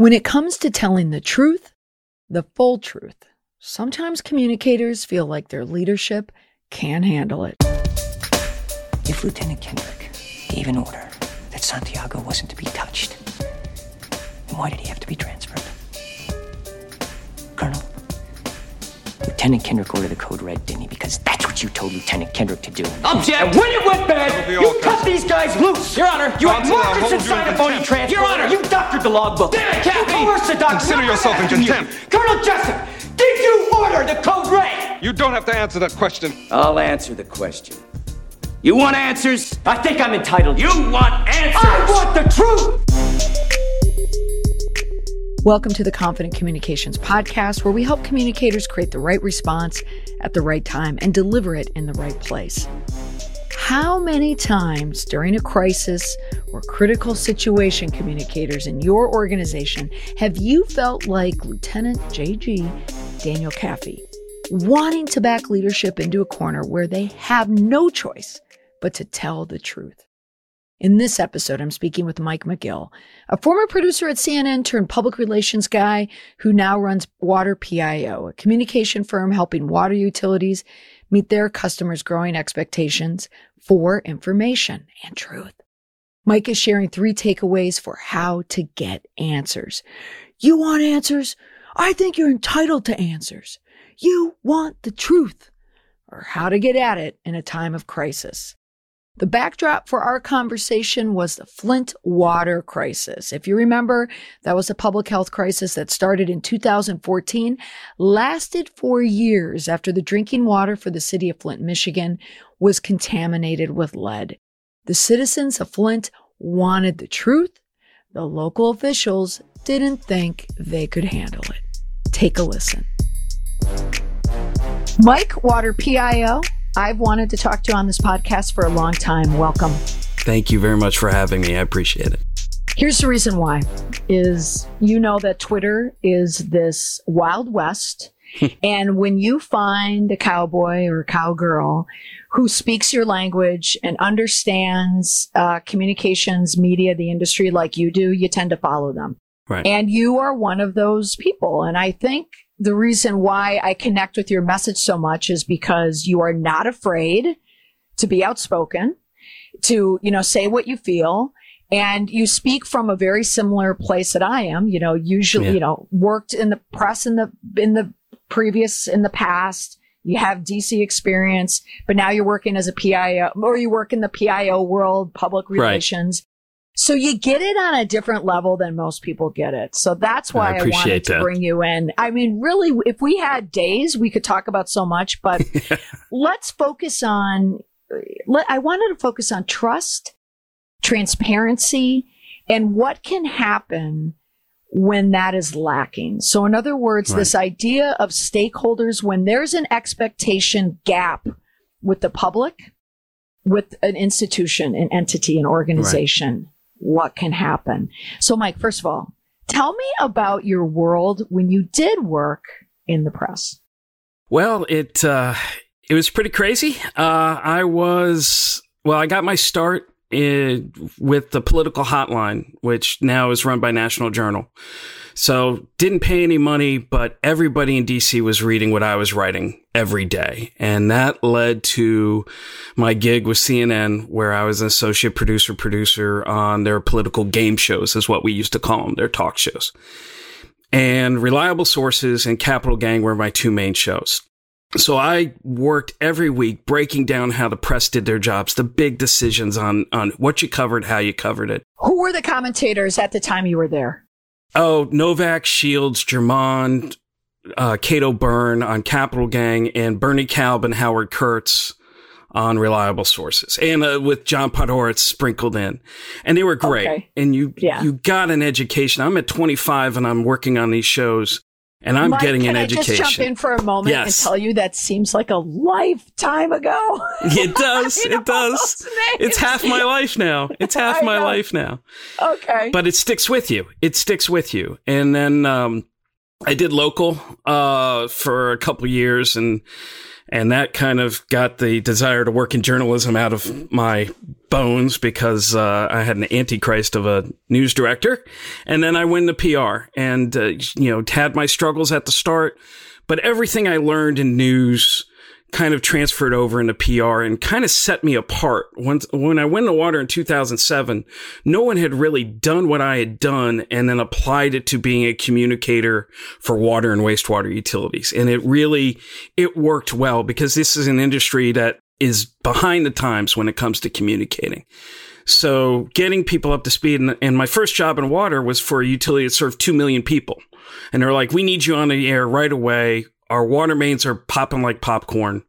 When it comes to telling the truth, the full truth, sometimes communicators feel like their leadership can't handle it. If Lieutenant Kendrick gave an order that Santiago wasn't to be touched, then why did he have to be transferred? Lieutenant Kendrick ordered the code red, didn't he? Because that's what you told Lieutenant Kendrick to do. Object! And when it went bad, you cut counsel. these guys loose! Your Honor, you had Counsel, I'll markers inside in a phony contempt. transfer. Your Honor. You doctored the logbook. Damn it, Kathy! You coerced the doctor. Consider yourself in asking you. contempt. Colonel Jessup, did you order the code red? You don't have to answer that question. I'll answer the question. You want answers? I think I'm entitled. You want answers? I want the truth! Welcome to the Confident Communications Podcast, where we help communicators create the right response at the right time and deliver it in the right place. How many times during a crisis or critical situation, communicators in your organization, have you felt like Lieutenant JG Daniel Kaffee, wanting to back leadership into a corner where they have no choice but to tell the truth? In this episode, I'm speaking with Mike McGill, a former producer at CNN turned public relations guy who now runs Water PIO, a communication firm helping water utilities meet their customers' growing expectations for information and truth. Mike is sharing three takeaways for how to get answers. You want answers? I think you're entitled to answers. You want the truth or how to get at it in a time of crisis. The backdrop for our conversation was the Flint water crisis. If you remember, that was a public health crisis that started in 2014, lasted for years after the drinking water for the city of Flint, Michigan was contaminated with lead. The citizens of Flint wanted the truth. The local officials didn't think they could handle it. Take a listen. Mike, Water PIO. I've wanted to talk to you on this podcast for a long time. Welcome. Thank you very much for having me. I appreciate it. Here's the reason why is you know that Twitter is this wild west. and when you find a cowboy or a cowgirl who speaks your language and understands uh, communications, media, the industry like you do, you tend to follow them. Right. And you are one of those people. And I think the reason why I connect with your message so much is because you are not afraid to be outspoken, to, you know, say what you feel. And you speak from a very similar place that I am, you know, usually, Yeah. you know, worked in the press in the, in the previous, in the past. You have DC experience, but now you're working as a PIO or you work in the PIO world, public relations. So you get it on a different level than most people get it. So that's why I I, wanted to that. bring you in. I mean, really, if we had days, we could talk about so much, but let's focus on, let, I wanted to focus on trust, transparency, and what can happen when that is lacking. So in other words, Right. this idea of stakeholders, when there's an expectation gap with the public, with an institution, an entity, an organization, what can happen? So Mike, first of all, tell me about your world when you did work in the press. Well, it uh, it was pretty crazy. Uh, I was well. I got my start in, with the political hotline, which now is run by National Journal. So didn't pay any money, but everybody in DC was reading what I was writing every day, and that led to my gig with CNN, where I was an associate producer producer on their political game shows, is what we used to call them, their talk shows. And Reliable Sources and Capital Gang were my two main shows. So I worked every week breaking down how the press did their jobs, the big decisions on, on what you covered, how you covered it. Who were the commentators at the time you were there? Oh, Novak, Shields, Germond, uh, Kate O'Beirne on Capital Gang, and Bernie Kalb and Howard Kurtz on Reliable Sources, and uh, with John Podhoretz sprinkled in, and they were great. Okay. And you Yeah. you got an education. I'm at 25 and I'm working on these shows, and I'm Mike, getting can an I education. just jump in for a moment and tell you that seems like a lifetime ago? It does. It does. It's half my life now. It's half my know. life now. Okay. But it sticks with you. It sticks with you. And then um, I did local uh, for a couple years, and and that kind of got the desire to work in journalism out of my bones because uh, I had an antichrist of a news director, and then I went to PR and uh, you know had my struggles at the start, but everything I learned in news kind of transferred over into PR and kind of set me apart. When, when I went to water in 2007, no one had really done what I had done and then applied it to being a communicator for water and wastewater utilities. And it really, it worked well because this is an industry that is behind the times when it comes to communicating. So getting people up to speed and, and my first job in water was for a utility that served 2 million people. And they're like, we need you on the air right away our water mains are popping like popcorn.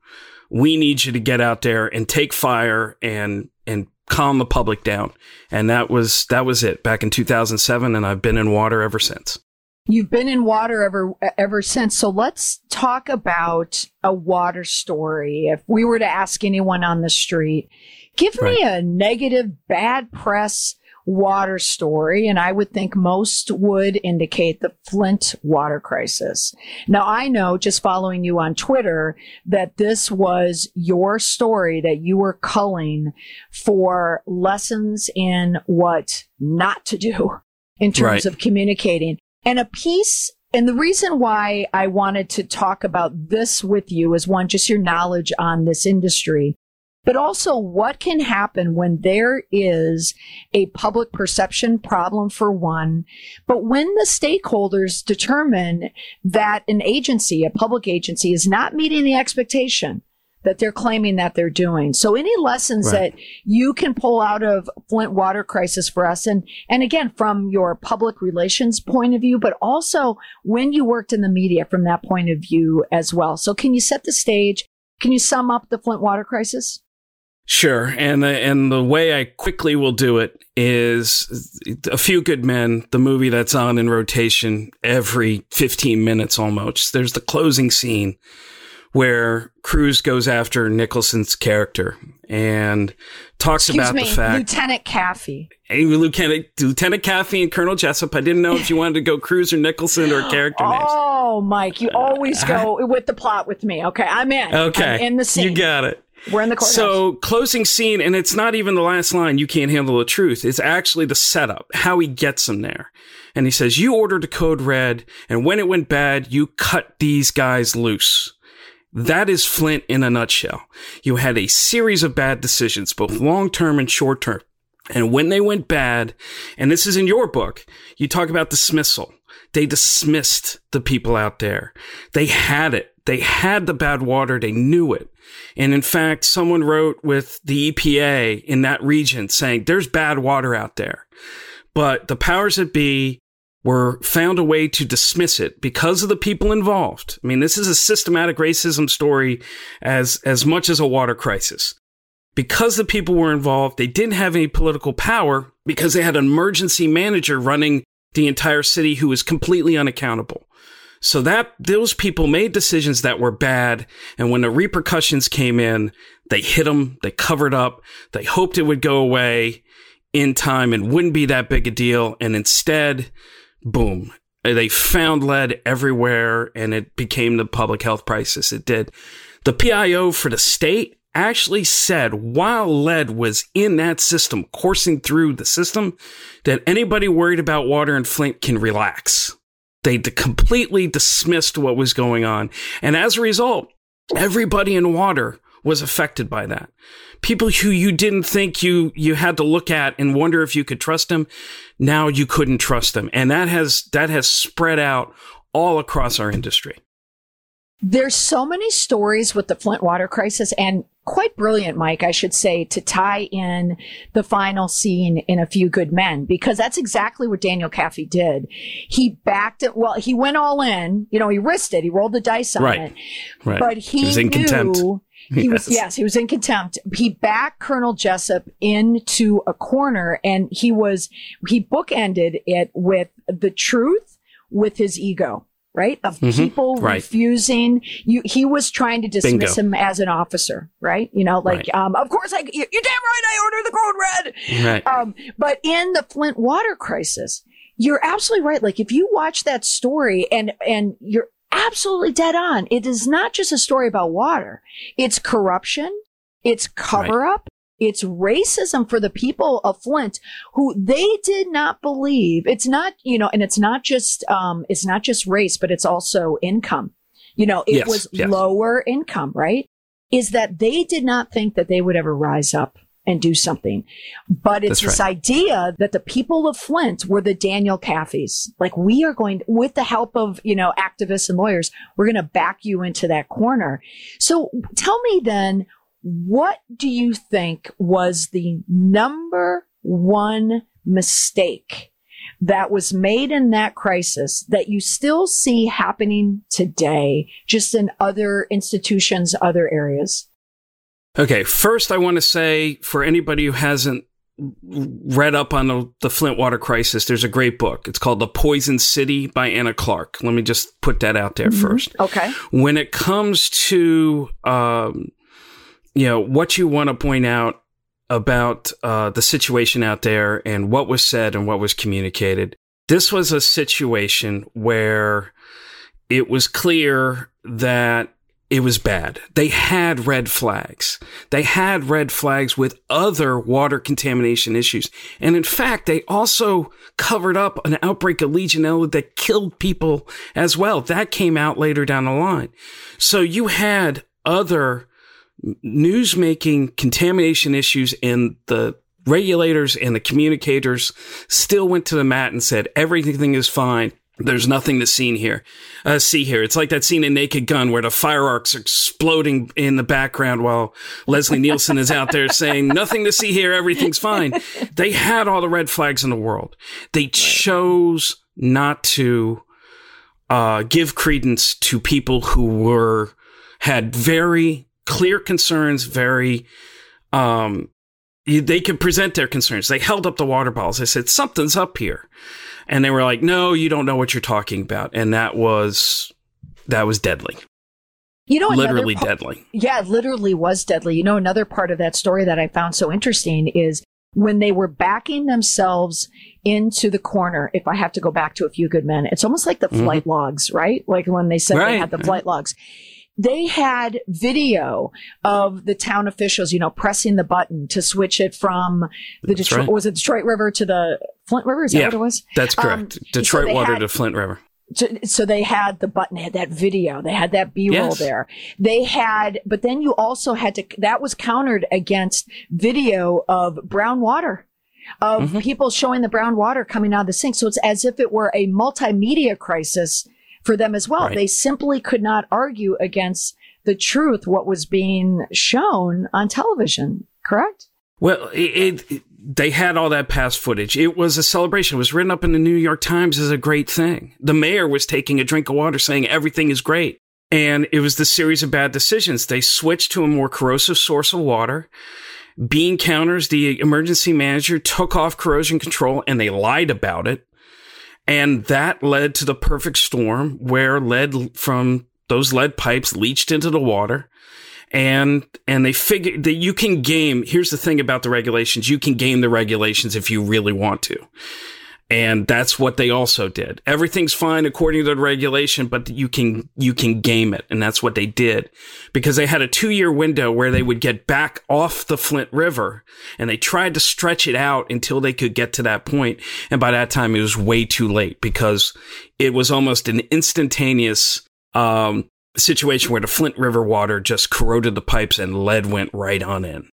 We need you to get out there and take fire and and calm the public down. And that was that was it back in 2007 and I've been in water ever since. You've been in water ever ever since. So let's talk about a water story. If we were to ask anyone on the street, give right. me a negative bad press water story, and I would think most would indicate the Flint water crisis. Now, I know just following you on Twitter that this was your story that you were culling for lessons in what not to do in terms right. of communicating. And a piece and the reason why I wanted to talk about this with you is one, just your knowledge on this industry but also what can happen when there is a public perception problem for one, but when the stakeholders determine that an agency, a public agency is not meeting the expectation that they're claiming that they're doing. So any lessons right. that you can pull out of Flint water crisis for us and and again from your public relations point of view, but also when you worked in the media from that point of view as well. So can you set the stage? Can you sum up the Flint water crisis? Sure, and the, and the way I quickly will do it is a few good men. The movie that's on in rotation every fifteen minutes almost. There's the closing scene where Cruise goes after Nicholson's character and talks Excuse about me, the fact Lieutenant Kaffee. Hey, Lieutenant Lieutenant Kaffee and Colonel Jessup. I didn't know if you wanted to go Cruise or Nicholson or character names. Oh, Mike, you always go with the plot with me. Okay, I'm in. Okay, I'm in the scene. You got it. We're in the courthouse. So closing scene, and it's not even the last line. You can't handle the truth. It's actually the setup, how he gets them there. And he says, "You ordered a code red, and when it went bad, you cut these guys loose." That is Flint in a nutshell. You had a series of bad decisions, both long term and short term. And when they went bad, and this is in your book, you talk about dismissal. They dismissed the people out there. They had it. They had the bad water. They knew it. And in fact, someone wrote with the EPA in that region saying there's bad water out there. But the powers that be were found a way to dismiss it because of the people involved. I mean, this is a systematic racism story as, as much as a water crisis. Because the people were involved, they didn't have any political power because they had an emergency manager running the entire city who was completely unaccountable. So that those people made decisions that were bad. And when the repercussions came in, they hit them, they covered up, they hoped it would go away in time and wouldn't be that big a deal. And instead, boom, they found lead everywhere and it became the public health crisis. It did. The PIO for the state actually said while lead was in that system, coursing through the system, that anybody worried about water in Flint can relax. They completely dismissed what was going on. And as a result, everybody in water was affected by that. People who you didn't think you, you had to look at and wonder if you could trust them. Now you couldn't trust them. And that has, that has spread out all across our industry. There's so many stories with the Flint water crisis and quite brilliant, Mike, I should say, to tie in the final scene in A Few Good Men, because that's exactly what Daniel Kaffee did. He backed it. Well, he went all in, you know, he risked it. He rolled the dice on right. it. Right. But he, he was in knew, contempt. He yes. was, yes, he was in contempt. He backed Colonel Jessup into a corner and he was, he bookended it with the truth with his ego right? Of mm-hmm. people right. refusing. You, he was trying to dismiss Bingo. him as an officer, right? You know, like, right. um, of course, I, you, are damn right, I ordered the code red. Right. Um, but in the Flint water crisis, you're absolutely right. Like if you watch that story and, and you're absolutely dead on, it is not just a story about water. It's corruption. It's cover up. It's racism for the people of Flint who they did not believe. It's not, you know, and it's not just, um, it's not just race, but it's also income. You know, it Yes, was yes. lower income, right? Is that they did not think that they would ever rise up and do something. But it's That's this idea that the people of Flint were the Daniel Kaffees. Like we are going, with the help of, you know, activists and lawyers, we're going to back you into that corner. So tell me then, what do you think was the number one mistake that was made in that crisis that you still see happening today, just in other institutions, other areas? Okay, first I want to say for anybody who hasn't read up on the, the Flint water crisis, there's a great book. It's called The Poisoned City by Anna Clark. Let me just put that out there first. Okay. When it comes to, um, you know, what you want to point out about uh, the situation out there and what was said and what was communicated, this was a situation where it was clear that it was bad. They had red flags. They had red flags with other water contamination issues. And in fact, they also covered up an outbreak of Legionella that killed people as well. That came out later down the line. So you had other news making contamination issues and the regulators and the communicators still went to the mat and said everything is fine. There's nothing to see here. Uh, see here. It's like that scene in Naked Gun where the fireworks are exploding in the background while Leslie Nielsen is out there saying nothing to see here. Everything's fine. They had all the red flags in the world. They chose not to uh, give credence to people who were had very clear concerns, very um, they could present their concerns. They held up the water bottles. They said something's up here, and they were like, "No, you don't know what you're talking about," and that was that was deadly, You know, literally pa- deadly. Yeah, literally was deadly. You know, another part of that story that I found so interesting is when they were backing themselves into the corner. If I have to go back to a few good men, it's almost like the flight logs, right? Like when they said they had the flight logs. They had video of the town officials, you know, pressing the button to switch it from the That's Detroit, right. was it Detroit River to the Flint River? Is that Yeah, what it was? That's Um, correct. so Detroit they water had- to Flint River. so, so they had the button, they had that video, they had that B-roll Yes. there. They had, but then you also had to, that was countered against video of brown water, of Mm-hmm. people showing the brown water coming out of the sink. So it's as if it were a multimedia crisis for them as well. Right. They simply could not argue against the truth, what was being shown on television, correct? Well, it, it they had all that past footage. It was a celebration. It was written up in the New York Times as a great thing. The mayor was taking a drink of water, saying everything is great. And it was the series of bad decisions. They switched to a more corrosive source of water. Bean counters, the emergency manager took off corrosion control and they lied about it. And that led to the perfect storm where lead from those lead pipes leached into the water. And and they figured that you can game here's the thing about the regulations. You can game the regulations if you really want to and that's what they also did. Everything's fine according to the regulation but you can you can game it. And that's what they did. Because they had a 2 year window where they would get back off the Flint River and they tried to stretch it out until they could get to that point. And by that time it was way too late because it was almost an instantaneous um situation where the Flint River water just corroded the pipes and lead went right on in.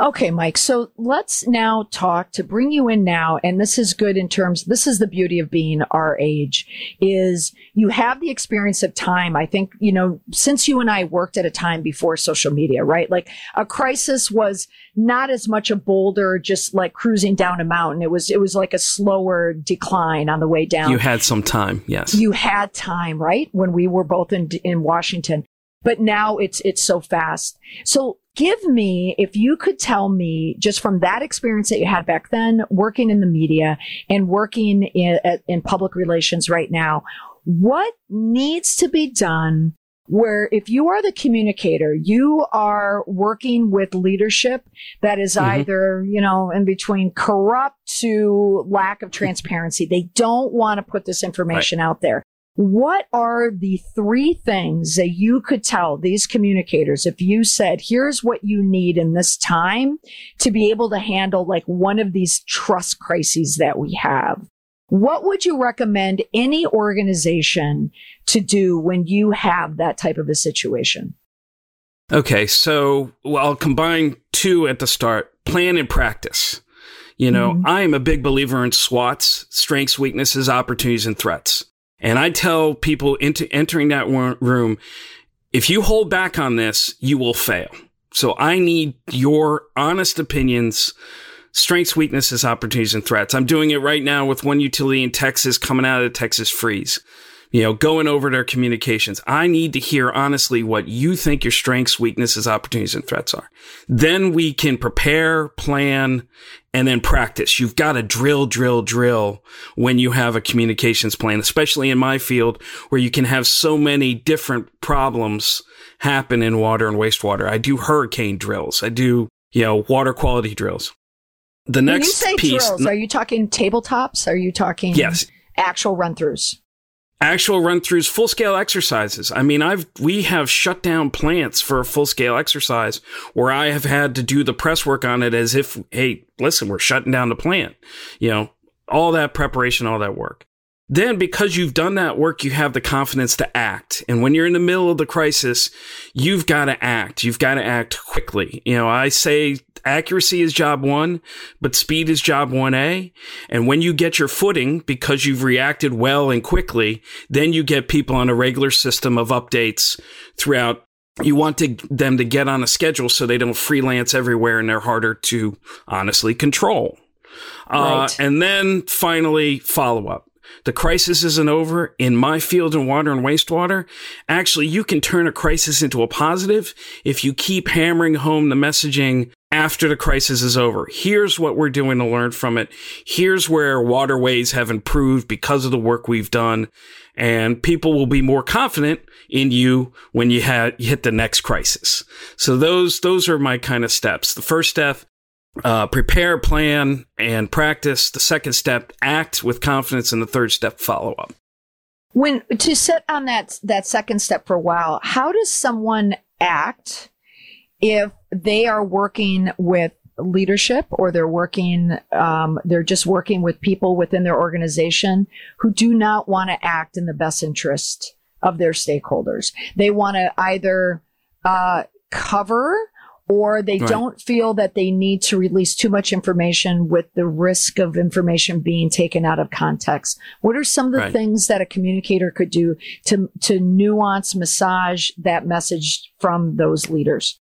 Okay, Mike. So let's now talk to bring you in now. And this is good in terms, this is the beauty of being our age is you have the experience of time. I think, you know, since you and I worked at a time before social media, right? Like a crisis was not as much a boulder, just like cruising down a mountain. It was, it was like a slower decline on the way down You had some time, yes. you had time, right? When we were both in, in Washington, but now it's, it's so fast. So give me, if you could tell me just from that experience that you had back then, working in the media and working in, in public relations right now, what needs to be done? where if you are the communicator, you are working with leadership that is mm-hmm. either, you know, in between corrupt to lack of transparency. They don't want to put this information right. out there. What are the three things that you could tell these communicators if you said, here's what you need in this time to be able to handle like one of these trust crises that we have? What would you recommend any organization to do when you have that type of a situation? Okay, so well, I'll combine two at the start plan and practice. You know, mm-hmm. I am a big believer in SWOTs strengths, weaknesses, opportunities, and threats. And I tell people into entering that room, if you hold back on this, you will fail. So I need your honest opinions, strengths, weaknesses, opportunities, and threats. I'm doing it right now with one utility in Texas coming out of the Texas freeze you know, going over their communications. I need to hear honestly what you think your strengths, weaknesses, opportunities, and threats are. Then we can prepare, plan, and then practice. You've got to drill, drill, drill when you have a communications plan, especially in my field where you can have so many different problems happen in water and wastewater. I do hurricane drills. I do, you know, water quality drills. The next when you say piece, drills, are you talking tabletops? Are you talking yes. actual run throughs? Actual run throughs, full scale exercises. I mean, I've, we have shut down plants for a full scale exercise where I have had to do the press work on it as if, Hey, listen, we're shutting down the plant, you know, all that preparation, all that work. Then because you've done that work, you have the confidence to act. And when you're in the middle of the crisis, you've got to act. You've got to act quickly. You know, I say accuracy is job one, but speed is job 1A. And when you get your footing because you've reacted well and quickly, then you get people on a regular system of updates throughout. You want to, them to get on a schedule so they don't freelance everywhere and they're harder to honestly control. Uh, right. Uh, and then finally, follow up. The crisis isn't over in my field in water and wastewater. Actually, you can turn a crisis into a positive if you keep hammering home the messaging after the crisis is over. Here's what we're doing to learn from it. Here's where waterways have improved because of the work we've done. And people will be more confident in you when you, had, you hit the next crisis. So those, those are my kind of steps. The first step, uh, prepare, plan, and practice. The second step, act with confidence. And the third step, follow up. When to sit on that, that second step for a while, how does someone act if they are working with leadership or they're working um, they're just working with people within their organization who do not want to act in the best interest of their stakeholders they want to either uh, cover or they right. don't feel that they need to release too much information with the risk of information being taken out of context. What are some of the right. things that a communicator could do to, to nuance, massage that message from those leaders?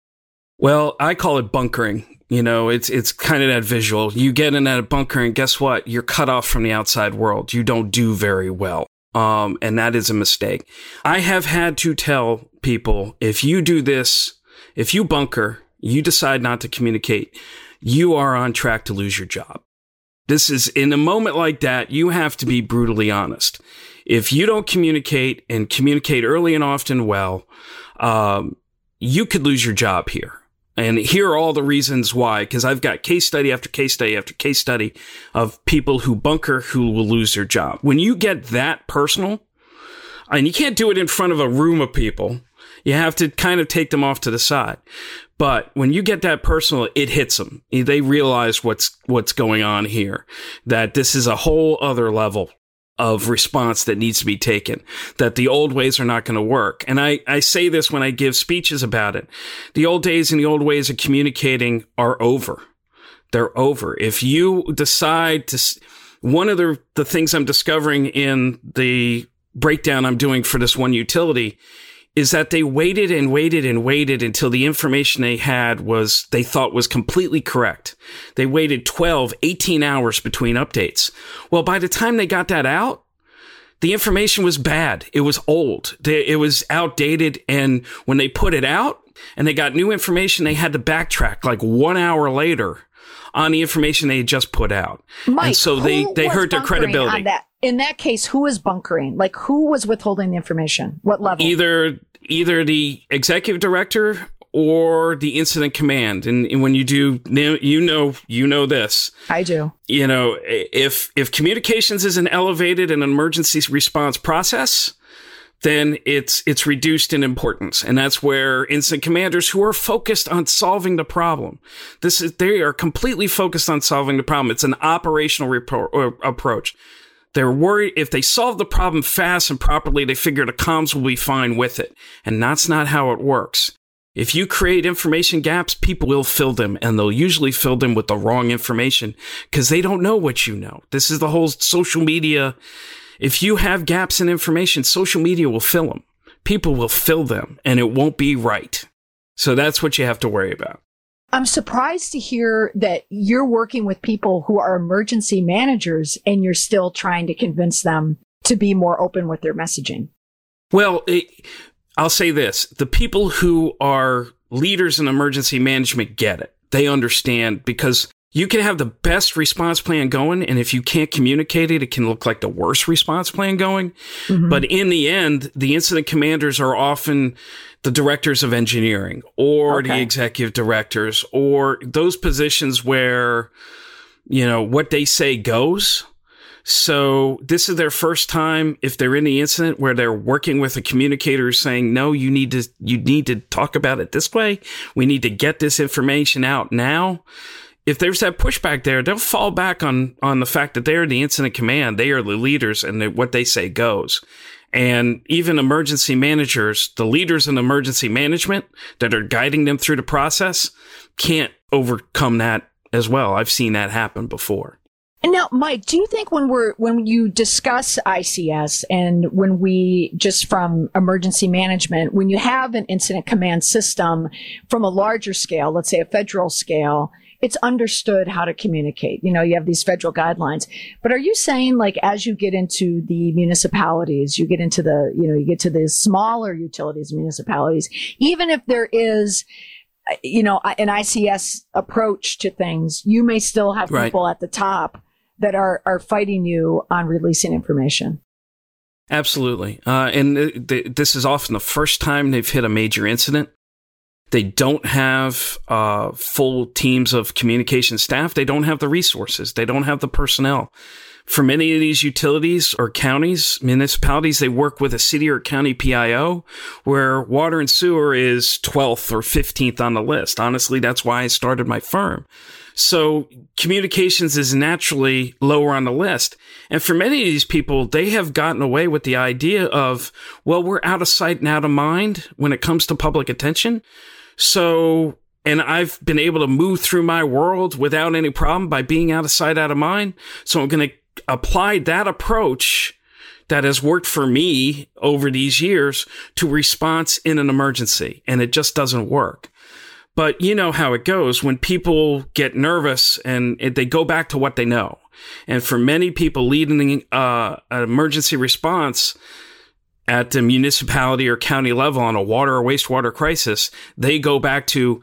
Well, I call it bunkering. You know, it's it's kind of that visual. You get in that bunker, and guess what? You're cut off from the outside world. You don't do very well. Um, and that is a mistake. I have had to tell people if you do this, if you bunker, you decide not to communicate, you are on track to lose your job. This is in a moment like that, you have to be brutally honest. If you don't communicate and communicate early and often well, um, you could lose your job here. And here are all the reasons why, because I've got case study after case study after case study of people who bunker who will lose their job. When you get that personal, and you can't do it in front of a room of people, you have to kind of take them off to the side. But when you get that personal, it hits them. They realize what's, what's going on here, that this is a whole other level of response that needs to be taken, that the old ways are not going to work. And I, I say this when I give speeches about it. The old days and the old ways of communicating are over. They're over. If you decide to, one of the, the things I'm discovering in the breakdown I'm doing for this one utility is that they waited and waited and waited until the information they had was they thought was completely correct. They waited 12, 18 hours between updates. Well, by the time they got that out, the information was bad. It was old. It was outdated. And when they put it out and they got new information, they had to backtrack like one hour later on the information they had just put out. Mike, and so they, they hurt their credibility. that in that case, who is bunkering? Like who was withholding the information? What level? Either either the executive director or the incident command. And, and, when you do, you know, you know this. I do. You know, if if communications is an elevated and emergency response process, then it's it's reduced in importance, and that's where incident commanders who are focused on solving the problem. This is they are completely focused on solving the problem. It's an operational repro- uh, approach. They're worried if they solve the problem fast and properly, they figure the comms will be fine with it. And that's not how it works. If you create information gaps, people will fill them and they'll usually fill them with the wrong information because they don't know what you know. This is the whole social media. If you have gaps in information, social media will fill them. People will fill them and it won't be right. So that's what you have to worry about. I'm surprised to hear that you're working with people who are emergency managers and you're still trying to convince them to be more open with their messaging. Well, it, I'll say this the people who are leaders in emergency management get it. They understand because you can have the best response plan going, and if you can't communicate it, it can look like the worst response plan going. Mm-hmm. But in the end, the incident commanders are often the directors of engineering or okay. the executive directors or those positions where, you know, what they say goes. So this is their first time if they're in the incident where they're working with a communicator saying, no, you need to, you need to talk about it this way. We need to get this information out now. If there's that pushback there, they'll fall back on, on the fact that they're the incident command. They are the leaders and what they say goes. And even emergency managers, the leaders in emergency management that are guiding them through the process can't overcome that as well. I've seen that happen before. And now, Mike, do you think when we're when you discuss ICS and when we just from emergency management, when you have an incident command system from a larger scale, let's say a federal scale, it's understood how to communicate. You know, you have these federal guidelines. But are you saying like as you get into the municipalities, you get into the, you know, you get to the smaller utilities municipalities, even if there is you know, an ICS approach to things, you may still have people at the top that are, are fighting you on releasing information. Absolutely. Uh, and th- th- this is often the first time they've hit a major incident. They don't have uh, full teams of communication staff. They don't have the resources. They don't have the personnel. For many of these utilities or counties, municipalities, they work with a city or county PIO where water and sewer is 12th or 15th on the list. Honestly, that's why I started my firm. So communications is naturally lower on the list. And for many of these people, they have gotten away with the idea of, well, we're out of sight and out of mind when it comes to public attention. So and I've been able to move through my world without any problem by being out of sight, out of mind. So I'm going to apply that approach that has worked for me over these years to response in an emergency. And it just doesn't work. But you know how it goes when people get nervous and they go back to what they know. And for many people leading uh, an emergency response at the municipality or county level on a water or wastewater crisis, they go back to,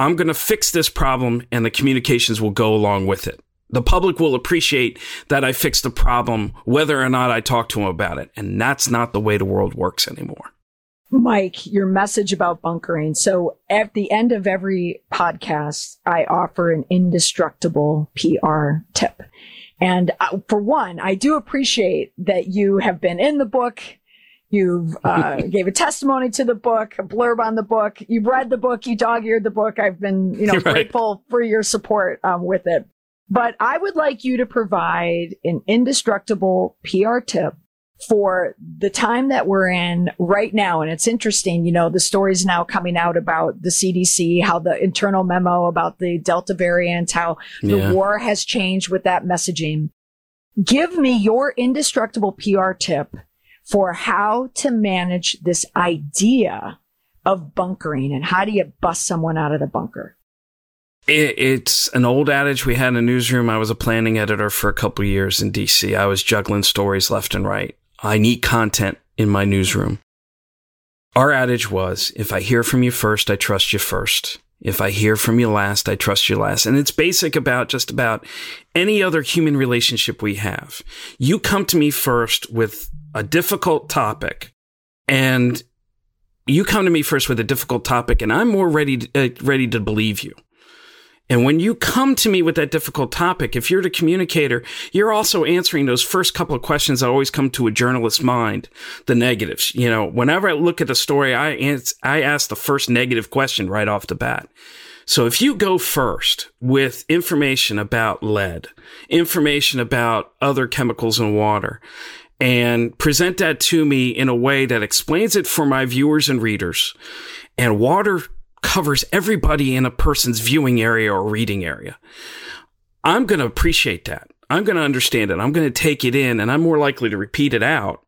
I'm going to fix this problem and the communications will go along with it. The public will appreciate that I fixed the problem, whether or not I talk to them about it. And that's not the way the world works anymore. Mike, your message about bunkering. So at the end of every podcast, I offer an indestructible PR tip. And for one, I do appreciate that you have been in the book. You've uh, gave a testimony to the book, a blurb on the book. You've read the book. You dog-eared the book. I've been, you know, right. grateful for your support um, with it. But I would like you to provide an indestructible PR tip for the time that we're in right now. And it's interesting, you know, the stories now coming out about the CDC, how the internal memo about the Delta variant, how yeah. the war has changed with that messaging. Give me your indestructible PR tip for how to manage this idea of bunkering and how do you bust someone out of the bunker? It, it's an old adage we had in a newsroom. I was a planning editor for a couple years in DC. I was juggling stories left and right. I need content in my newsroom. Our adage was if I hear from you first, I trust you first. If I hear from you last, I trust you last. And it's basic about just about any other human relationship we have. You come to me first with a difficult topic and you come to me first with a difficult topic and I'm more ready to, uh, ready to believe you. And when you come to me with that difficult topic, if you're the communicator, you're also answering those first couple of questions that always come to a journalist's mind, the negatives. You know, whenever I look at the story, I ans- I ask the first negative question right off the bat. So if you go first with information about lead, information about other chemicals in water, and present that to me in a way that explains it for my viewers and readers, and water covers everybody in a person's viewing area or reading area. I'm going to appreciate that. I'm going to understand it. I'm going to take it in and I'm more likely to repeat it out.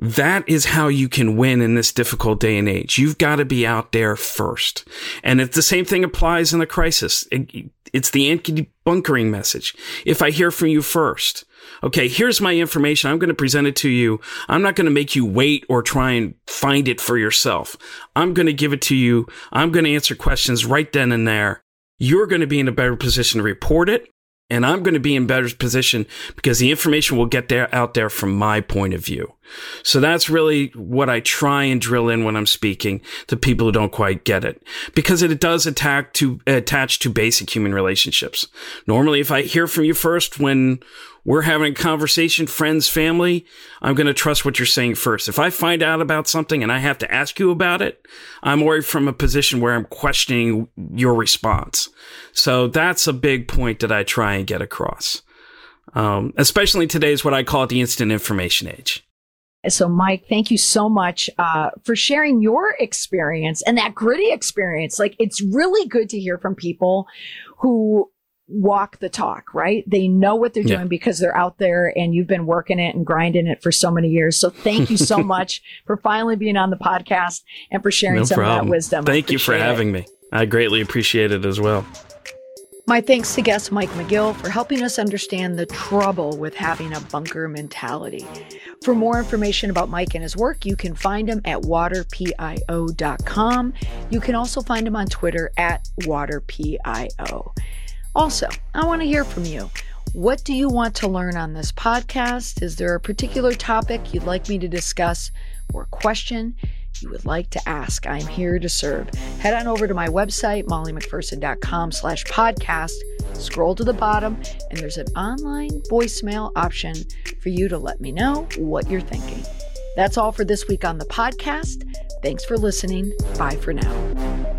That is how you can win in this difficult day and age. You've got to be out there first. And if the same thing applies in the crisis, it, it's the anti-bunkering message. If I hear from you first, okay, here's my information. I'm going to present it to you. I'm not going to make you wait or try and find it for yourself. I'm going to give it to you. I'm going to answer questions right then and there. You're going to be in a better position to report it. And I'm going to be in better position because the information will get there out there from my point of view. So that's really what I try and drill in when I'm speaking to people who don't quite get it because it does attack to attach to basic human relationships. Normally, if I hear from you first when we're having a conversation, friends, family, I'm going to trust what you're saying first. If I find out about something and I have to ask you about it, I'm worried from a position where I'm questioning your response. So that's a big point that I try and get across. Um, especially is what I call the instant information age. So, Mike, thank you so much uh, for sharing your experience and that gritty experience. Like, it's really good to hear from people who walk the talk, right? They know what they're doing yeah. because they're out there and you've been working it and grinding it for so many years. So thank you so much for finally being on the podcast and for sharing no some problem. of that wisdom. Thank you for having it. me. I greatly appreciate it as well. My thanks to guest Mike McGill for helping us understand the trouble with having a bunker mentality. For more information about Mike and his work, you can find him at waterpio.com. You can also find him on Twitter at waterpio. Also, I want to hear from you. What do you want to learn on this podcast? Is there a particular topic you'd like me to discuss or question you would like to ask? I'm here to serve. Head on over to my website, mollymcpherson.com slash podcast. Scroll to the bottom, and there's an online voicemail option for you to let me know what you're thinking. That's all for this week on the podcast. Thanks for listening. Bye for now.